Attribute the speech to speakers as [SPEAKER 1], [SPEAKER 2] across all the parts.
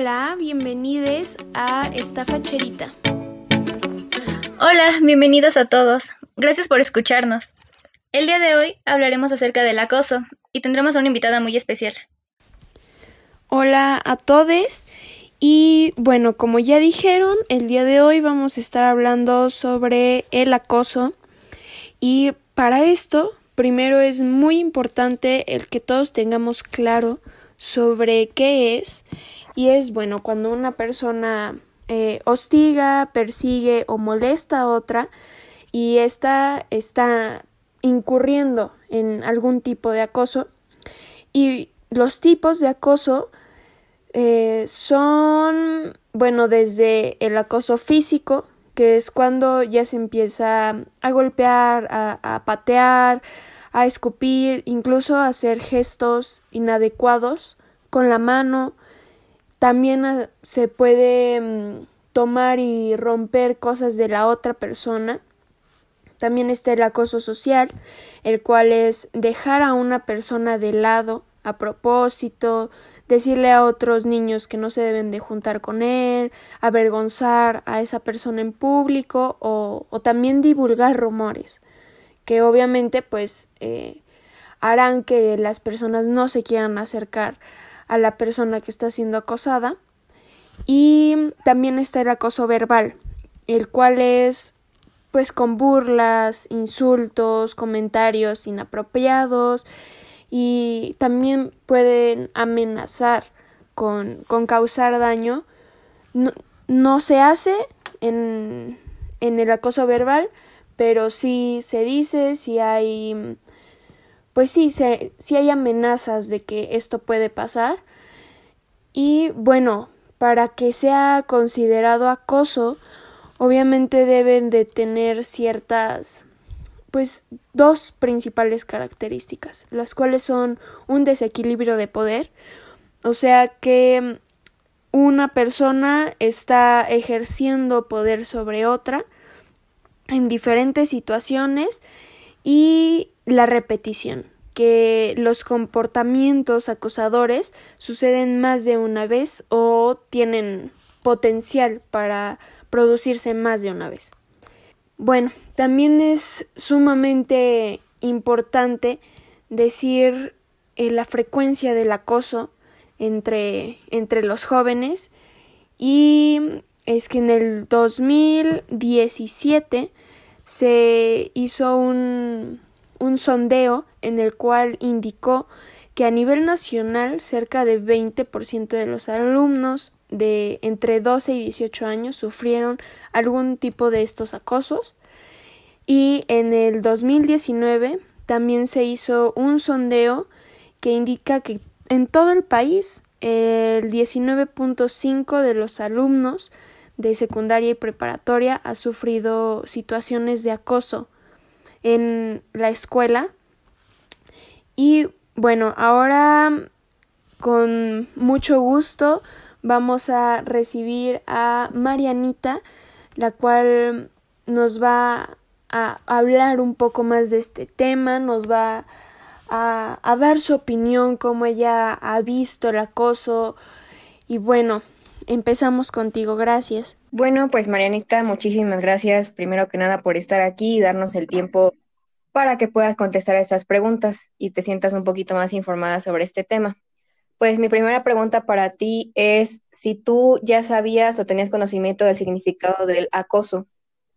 [SPEAKER 1] Hola, bienvenidos a esta facherita.
[SPEAKER 2] Hola, bienvenidos a todos. Gracias por escucharnos. El día de hoy hablaremos acerca del acoso y tendremos a una invitada muy especial.
[SPEAKER 1] Hola a todos y bueno, como ya dijeron, el día de hoy vamos a estar hablando sobre el acoso y para esto primero es muy importante el que todos tengamos claro sobre qué es y es bueno cuando una persona eh, hostiga, persigue o molesta a otra y ésta está incurriendo en algún tipo de acoso y los tipos de acoso eh, son, bueno, desde el acoso físico, que es cuando ya se empieza a golpear, a, patear, a escupir, incluso a hacer gestos inadecuados con la mano. También ah, se puede mm, tomar y romper cosas de la otra persona. También está el acoso social, el cual es dejar a una persona de lado a propósito, decirle a otros niños que no se deben de juntar con él, avergonzar a esa persona en público o, también divulgar rumores que obviamente pues eh, harán que las personas no se quieran acercar a la persona que está siendo acosada y también está el acoso verbal el cual es pues con burlas, insultos, comentarios inapropiados y también pueden amenazar con, con causar daño. No, no se hace en, en, el acoso verbal, pero sí se dice, si hay, pues sí, se, hay amenazas de que esto puede pasar. Y bueno, para que sea considerado acoso, obviamente deben de tener ciertas pues dos principales características, las cuales son un desequilibrio de poder, o sea que una persona está ejerciendo poder sobre otra en diferentes situaciones y la repetición, que los comportamientos acosadores suceden más de una vez o tienen potencial para producirse más de una vez. Bueno, también es sumamente importante decir eh, la frecuencia del acoso entre, entre los jóvenes y es que en el 2017 se hizo un, un sondeo en el cual indicó que a nivel nacional cerca de 20% de los alumnos de entre 12 y 18 años sufrieron algún tipo de estos acosos. Y en el 2019 también se hizo un sondeo que indica que en todo el país el 19.5 de los alumnos de secundaria y preparatoria ha sufrido situaciones de acoso en la escuela. Y bueno ahora con mucho gusto vamos a recibir a Marianita, la cual nos va a hablar un poco más de este tema, nos va a, a dar su opinión, cómo ella ha visto el acoso. Y bueno, empezamos contigo, gracias.
[SPEAKER 3] Bueno, pues Marianita, muchísimas gracias primero que nada por estar aquí y darnos el tiempo para que puedas contestar a estas preguntas y te sientas un poquito más informada sobre este tema. Pues mi primera pregunta para ti es si tú ya sabías o tenías conocimiento del significado del acoso.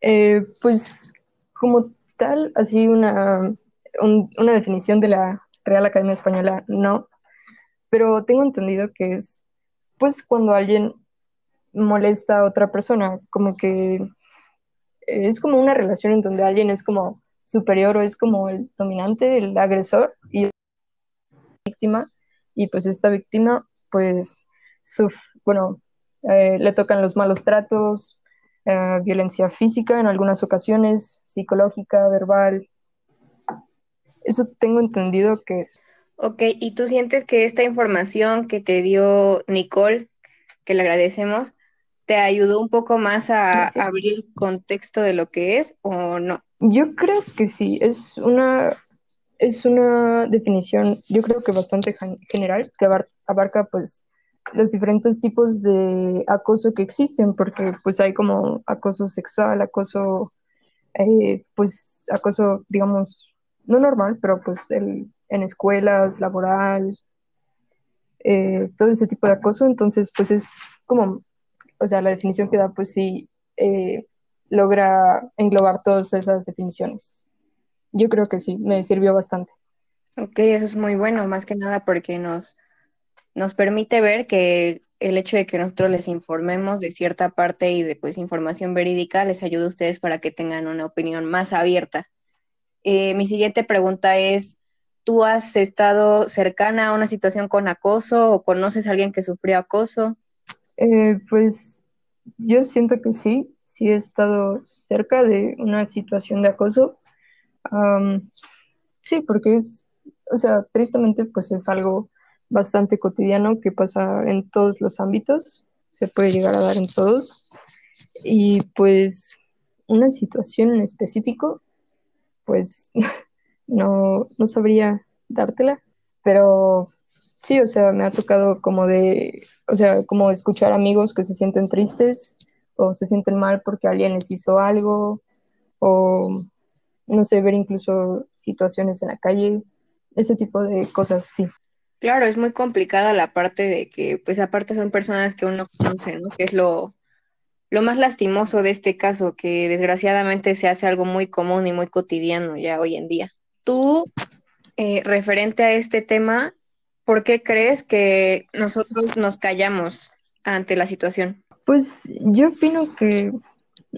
[SPEAKER 4] Eh, pues como tal, así una, una definición de la Real Academia Española, no, pero tengo entendido que es pues cuando alguien molesta a otra persona, como que es como una relación en donde alguien es como superior o es como el dominante, el agresor y víctima y pues esta víctima pues bueno eh, le tocan los malos tratos eh, violencia física en algunas ocasiones psicológica verbal. Eso tengo entendido que es.
[SPEAKER 3] Ok, ¿y tú sientes que esta información que te dio Nicole, que le agradecemos, te ayudó un poco más a abrir el contexto de lo que es o no?
[SPEAKER 4] Yo creo que sí, es una es una definición, yo creo que bastante general, que abarca pues los diferentes tipos de acoso que existen, porque pues hay como acoso sexual, acoso, eh, pues acoso, digamos, no normal, pero pues el, en escuelas, laboral, eh, todo ese tipo de acoso, entonces pues es como, o sea, la definición que da pues sí eh, logra englobar todas esas definiciones. Yo creo que sí, me sirvió bastante.
[SPEAKER 3] Ok, eso es muy bueno, más que nada porque nos, nos permite ver que el hecho de que nosotros les informemos de cierta parte y de pues información verídica les ayuda a ustedes para que tengan una opinión más abierta. Eh, mi siguiente pregunta es, ¿tú has estado cercana a una situación con acoso o conoces a alguien que sufrió acoso?
[SPEAKER 4] Eh, pues yo siento que sí, sí he estado cerca de una situación de acoso. sí, porque es, o sea, tristemente pues es algo bastante cotidiano que pasa en todos los ámbitos, se puede llegar a dar en todos. Y pues una situación en específico, pues no, no sabría dártela, pero sí, o sea, me ha tocado como de, o sea, como escuchar amigos que se sienten tristes o se sienten mal porque alguien les hizo algo o no sé, ver incluso situaciones en la calle, ese tipo de cosas, sí.
[SPEAKER 3] Claro, es muy complicada la parte de que, pues aparte son personas que uno conoce, ¿no? Que es lo, lo más lastimoso de este caso, que desgraciadamente se hace algo muy común y muy cotidiano ya hoy en día. Tú, eh, referente a este tema, ¿por qué crees que nosotros nos callamos ante la situación?
[SPEAKER 4] Pues yo opino que,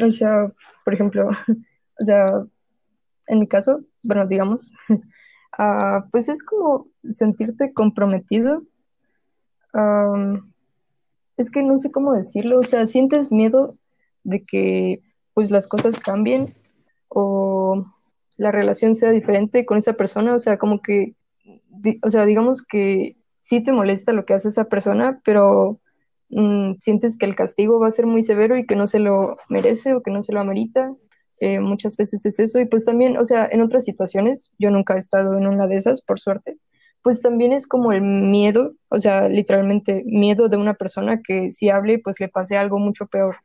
[SPEAKER 4] o sea, por ejemplo, o sea, en mi caso, bueno, digamos, Ah, pues es como sentirte comprometido. es que no sé cómo decirlo, o sea, sientes miedo de que pues las cosas cambien o la relación sea diferente con esa persona, o sea, como que, o sea, digamos que sí te molesta lo que hace esa persona, pero mm, sientes que el castigo va a ser muy severo y que no se lo merece o que no se lo amerita. Eh, muchas veces es eso. Y pues también, o sea, en otras situaciones, yo nunca he estado en una de esas, por suerte, pues también es como el miedo, o sea, literalmente miedo de una persona que si hable, pues le pase algo mucho peor.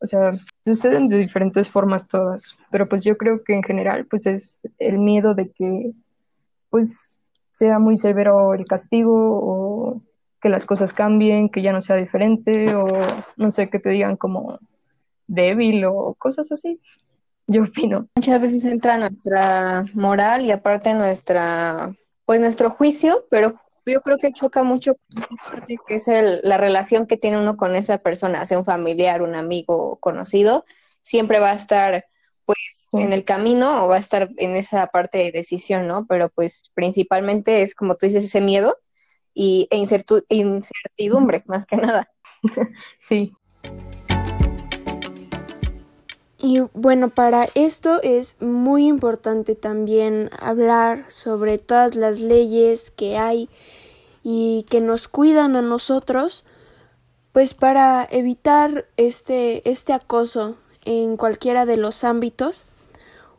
[SPEAKER 4] O sea, suceden de diferentes formas todas, pero pues yo creo que en general, pues es el miedo de que, pues, sea muy severo el castigo o que las cosas cambien, que ya no sea diferente o no sé, que te digan como débil o cosas así yo opino.
[SPEAKER 3] Muchas veces entra nuestra moral y aparte nuestra, pues nuestro juicio, pero yo creo que choca mucho que es la relación que tiene uno con esa persona, sea un familiar, un amigo conocido, siempre va a estar pues en el camino o va a estar en esa parte de decisión, ¿no? Pero pues principalmente es como tú dices, ese miedo y, e incertidumbre, más que nada.
[SPEAKER 4] Sí.
[SPEAKER 1] Y bueno, para esto es muy importante también hablar sobre todas las leyes que hay y que nos cuidan a nosotros, pues para evitar este, este acoso en cualquiera de los ámbitos.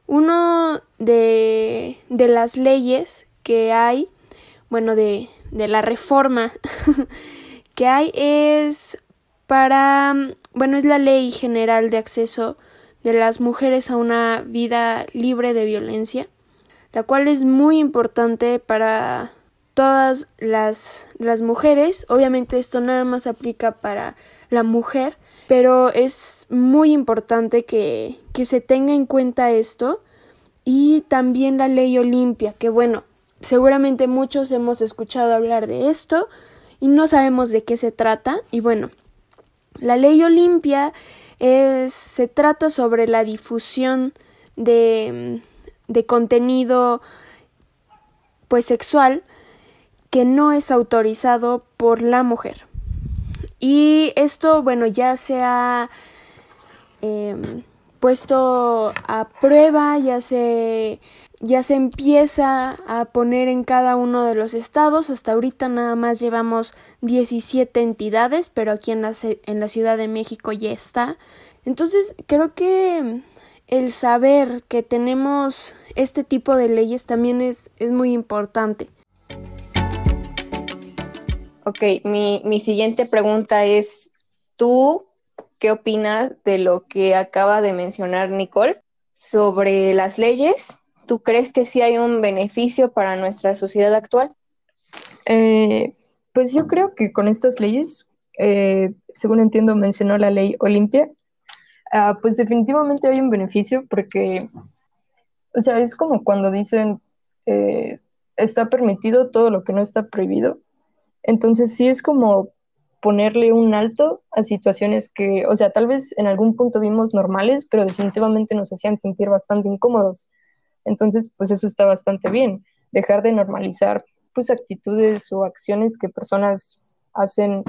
[SPEAKER 1] Uno de, de las leyes que hay, bueno, de, de la reforma que hay es para, bueno, es la ley general de acceso de las mujeres a una vida libre de violencia, la cual es muy importante para todas las, las mujeres. Obviamente esto nada más aplica para la mujer, pero es muy importante que, que se tenga en cuenta esto y también la ley Olimpia, que bueno, seguramente muchos hemos escuchado hablar de esto y no sabemos de qué se trata y bueno, la ley Olimpia es, se trata sobre la difusión de, de contenido pues sexual que no es autorizado por la mujer. Y esto, bueno, ya se ha em, puesto a prueba, ya se ya se empieza a poner en cada uno de los estados. Hasta ahorita nada más llevamos 17 entidades, pero aquí en la, en la Ciudad de México ya está. Entonces, creo que el saber que tenemos este tipo de leyes también es, es muy importante.
[SPEAKER 3] Ok, mi, mi siguiente pregunta es, ¿tú qué opinas de lo que acaba de mencionar Nicole sobre las leyes? ¿Tú crees que sí hay un beneficio para nuestra sociedad actual?
[SPEAKER 4] Eh, pues yo creo que con estas leyes, eh, según entiendo, mencionó la ley Olimpia, ah, pues definitivamente hay un beneficio porque, o sea, es como cuando dicen, eh, está permitido todo lo que no está prohibido. Entonces sí es como ponerle un alto a situaciones que, o sea, tal vez en algún punto vimos normales, pero definitivamente nos hacían sentir bastante incómodos. Entonces, pues eso está bastante bien, dejar de normalizar pues actitudes o acciones que personas hacen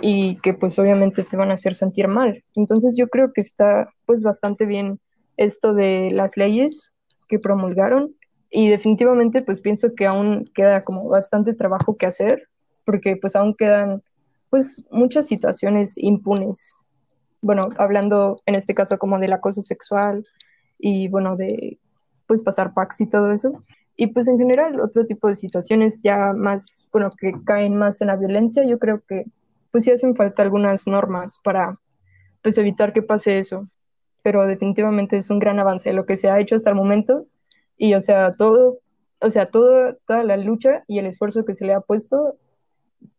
[SPEAKER 4] y que pues obviamente te van a hacer sentir mal. Entonces yo creo que está pues bastante bien esto de las leyes que promulgaron y definitivamente pues pienso que aún queda como bastante trabajo que hacer porque pues aún quedan pues muchas situaciones impunes. Bueno, hablando en este caso como del acoso sexual y bueno, de pues pasar packs y todo eso. Y pues en general otro tipo de situaciones ya más, bueno, que caen más en la violencia, yo creo que pues sí hacen falta algunas normas para pues evitar que pase eso. Pero definitivamente es un gran avance lo que se ha hecho hasta el momento y o sea, todo, o sea, todo, toda la lucha y el esfuerzo que se le ha puesto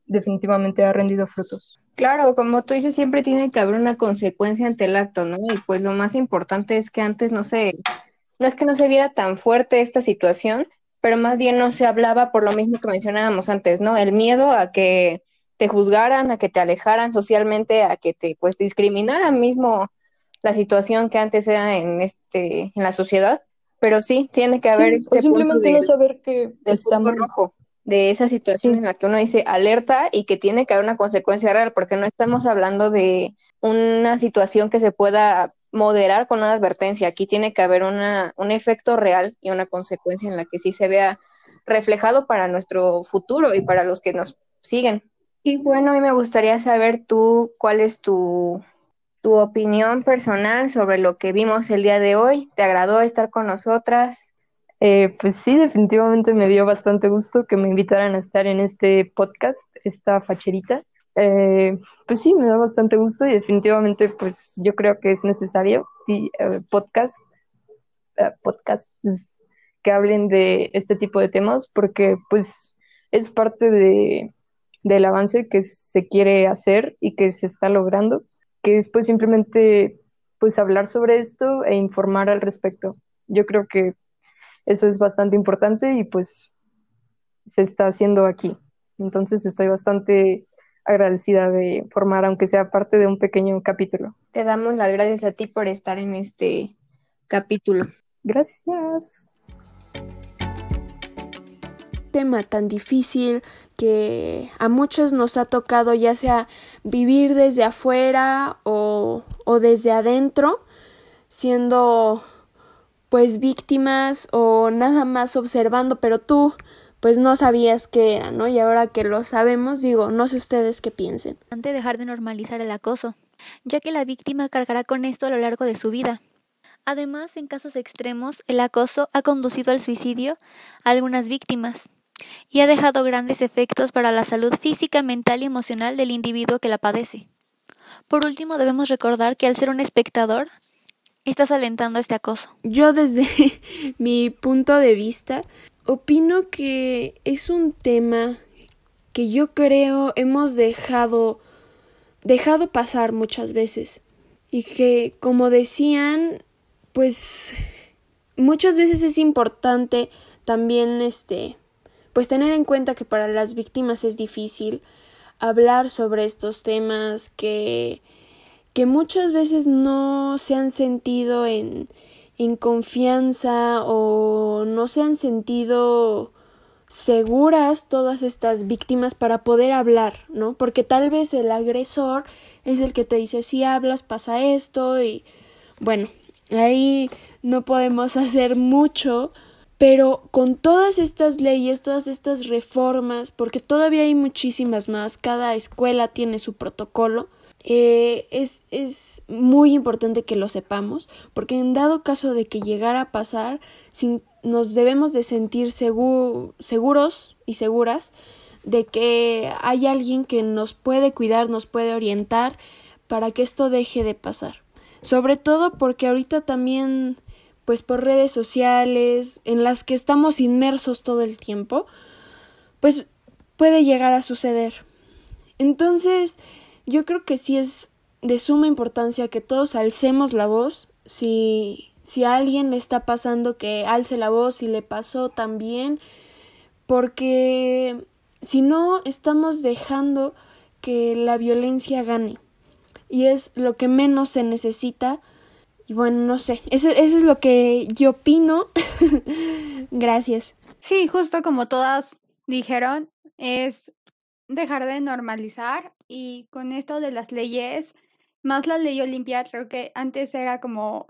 [SPEAKER 4] definitivamente ha rendido frutos.
[SPEAKER 3] Claro, como tú dices, siempre tiene que haber una consecuencia ante el acto, ¿no? Y pues lo más importante es que antes no se no es que no se viera tan fuerte esta situación, pero más bien no se hablaba por lo mismo que mencionábamos antes, ¿no? El miedo a que te juzgaran, a que te alejaran socialmente, a que te pues discriminaran mismo la situación que antes era en este en la sociedad, pero sí tiene que haber este
[SPEAKER 4] simplemente no saber que
[SPEAKER 3] está rojo de esa situación en la que uno dice alerta y que tiene que haber una consecuencia real, porque no estamos hablando de una situación que se pueda moderar con una advertencia. Aquí tiene que haber una, un efecto real y una consecuencia en la que sí se vea reflejado para nuestro futuro y para los que nos siguen. Y bueno, a mí me gustaría saber tú cuál es tu, tu opinión personal sobre lo que vimos el día de hoy. ¿Te agradó estar con nosotras?
[SPEAKER 4] Eh, pues sí, definitivamente me dio bastante gusto que me invitaran a estar en este podcast, esta facherita. Eh, pues sí, me da bastante gusto y definitivamente pues yo creo que es necesario eh, podcast, eh, podcasts que hablen de este tipo de temas porque pues es parte de, del avance que se quiere hacer y que se está logrando, que es pues simplemente pues hablar sobre esto e informar al respecto. Yo creo que eso es bastante importante y pues se está haciendo aquí. Entonces estoy bastante agradecida de formar, aunque sea parte de un pequeño capítulo.
[SPEAKER 3] Te damos las gracias a ti por estar en este capítulo.
[SPEAKER 4] Gracias.
[SPEAKER 1] Tema tan difícil que a muchos nos ha tocado ya sea vivir desde afuera o, o desde adentro, siendo pues víctimas o nada más observando, pero tú pues no sabías qué era, ¿no? Y ahora que lo sabemos, digo, no sé ustedes qué piensen.
[SPEAKER 2] Antes dejar de normalizar el acoso, ya que la víctima cargará con esto a lo largo de su vida. Además, en casos extremos, el acoso ha conducido al suicidio a algunas víctimas y ha dejado grandes efectos para la salud física, mental y emocional del individuo que la padece. Por último, debemos recordar que al ser un espectador, estás alentando este acoso.
[SPEAKER 1] Yo desde mi punto de vista, opino que es un tema que yo creo hemos dejado dejado pasar muchas veces y que como decían pues muchas veces es importante también este pues tener en cuenta que para las víctimas es difícil hablar sobre estos temas que que muchas veces no se han sentido en en confianza o no se han sentido seguras todas estas víctimas para poder hablar, ¿no? Porque tal vez el agresor es el que te dice si hablas pasa esto y bueno, ahí no podemos hacer mucho, pero con todas estas leyes, todas estas reformas, porque todavía hay muchísimas más, cada escuela tiene su protocolo, eh, es, es muy importante que lo sepamos, porque en dado caso de que llegara a pasar, sin nos debemos de sentir seguros y seguras de que hay alguien que nos puede cuidar, nos puede orientar para que esto deje de pasar. Sobre todo porque ahorita también, pues por redes sociales, en las que estamos inmersos todo el tiempo, pues puede llegar a suceder. Entonces, yo creo que sí es de suma importancia que todos alcemos la voz. Si si a alguien le está pasando que alce la voz y le pasó también. Porque si no estamos dejando que la violencia gane. Y es lo que menos se necesita. Y bueno no sé. Eso, eso es lo que yo opino. Gracias.
[SPEAKER 5] Sí justo como todas dijeron es dejar de normalizar y con esto de las leyes más la ley Olimpia creo que antes era como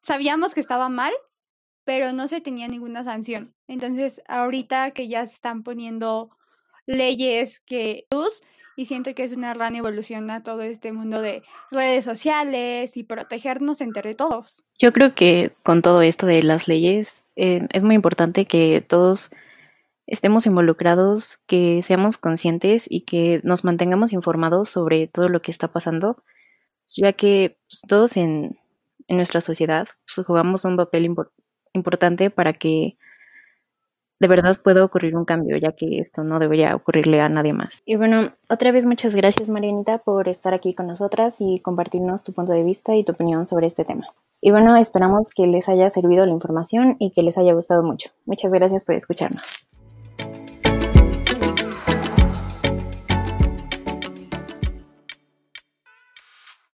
[SPEAKER 5] sabíamos que estaba mal, pero no se tenía ninguna sanción. Entonces, ahorita que ya se están poniendo leyes que luz y siento que es una gran evolución a todo este mundo de redes sociales y protegernos entre todos.
[SPEAKER 6] Yo creo que con todo esto de las leyes eh, es muy importante que todos estemos involucrados, que seamos conscientes y que nos mantengamos informados sobre todo lo que está pasando, ya que pues, todos en, en nuestra sociedad, pues, jugamos un papel importante para que de verdad pueda ocurrir un cambio, ya que esto no debería ocurrirle a nadie más. Y bueno, otra vez muchas gracias Marianita por estar aquí con nosotras y compartirnos tu punto de vista y tu opinión sobre este tema. Y bueno, esperamos que les haya servido la información y que les haya gustado mucho. Muchas gracias por escucharnos.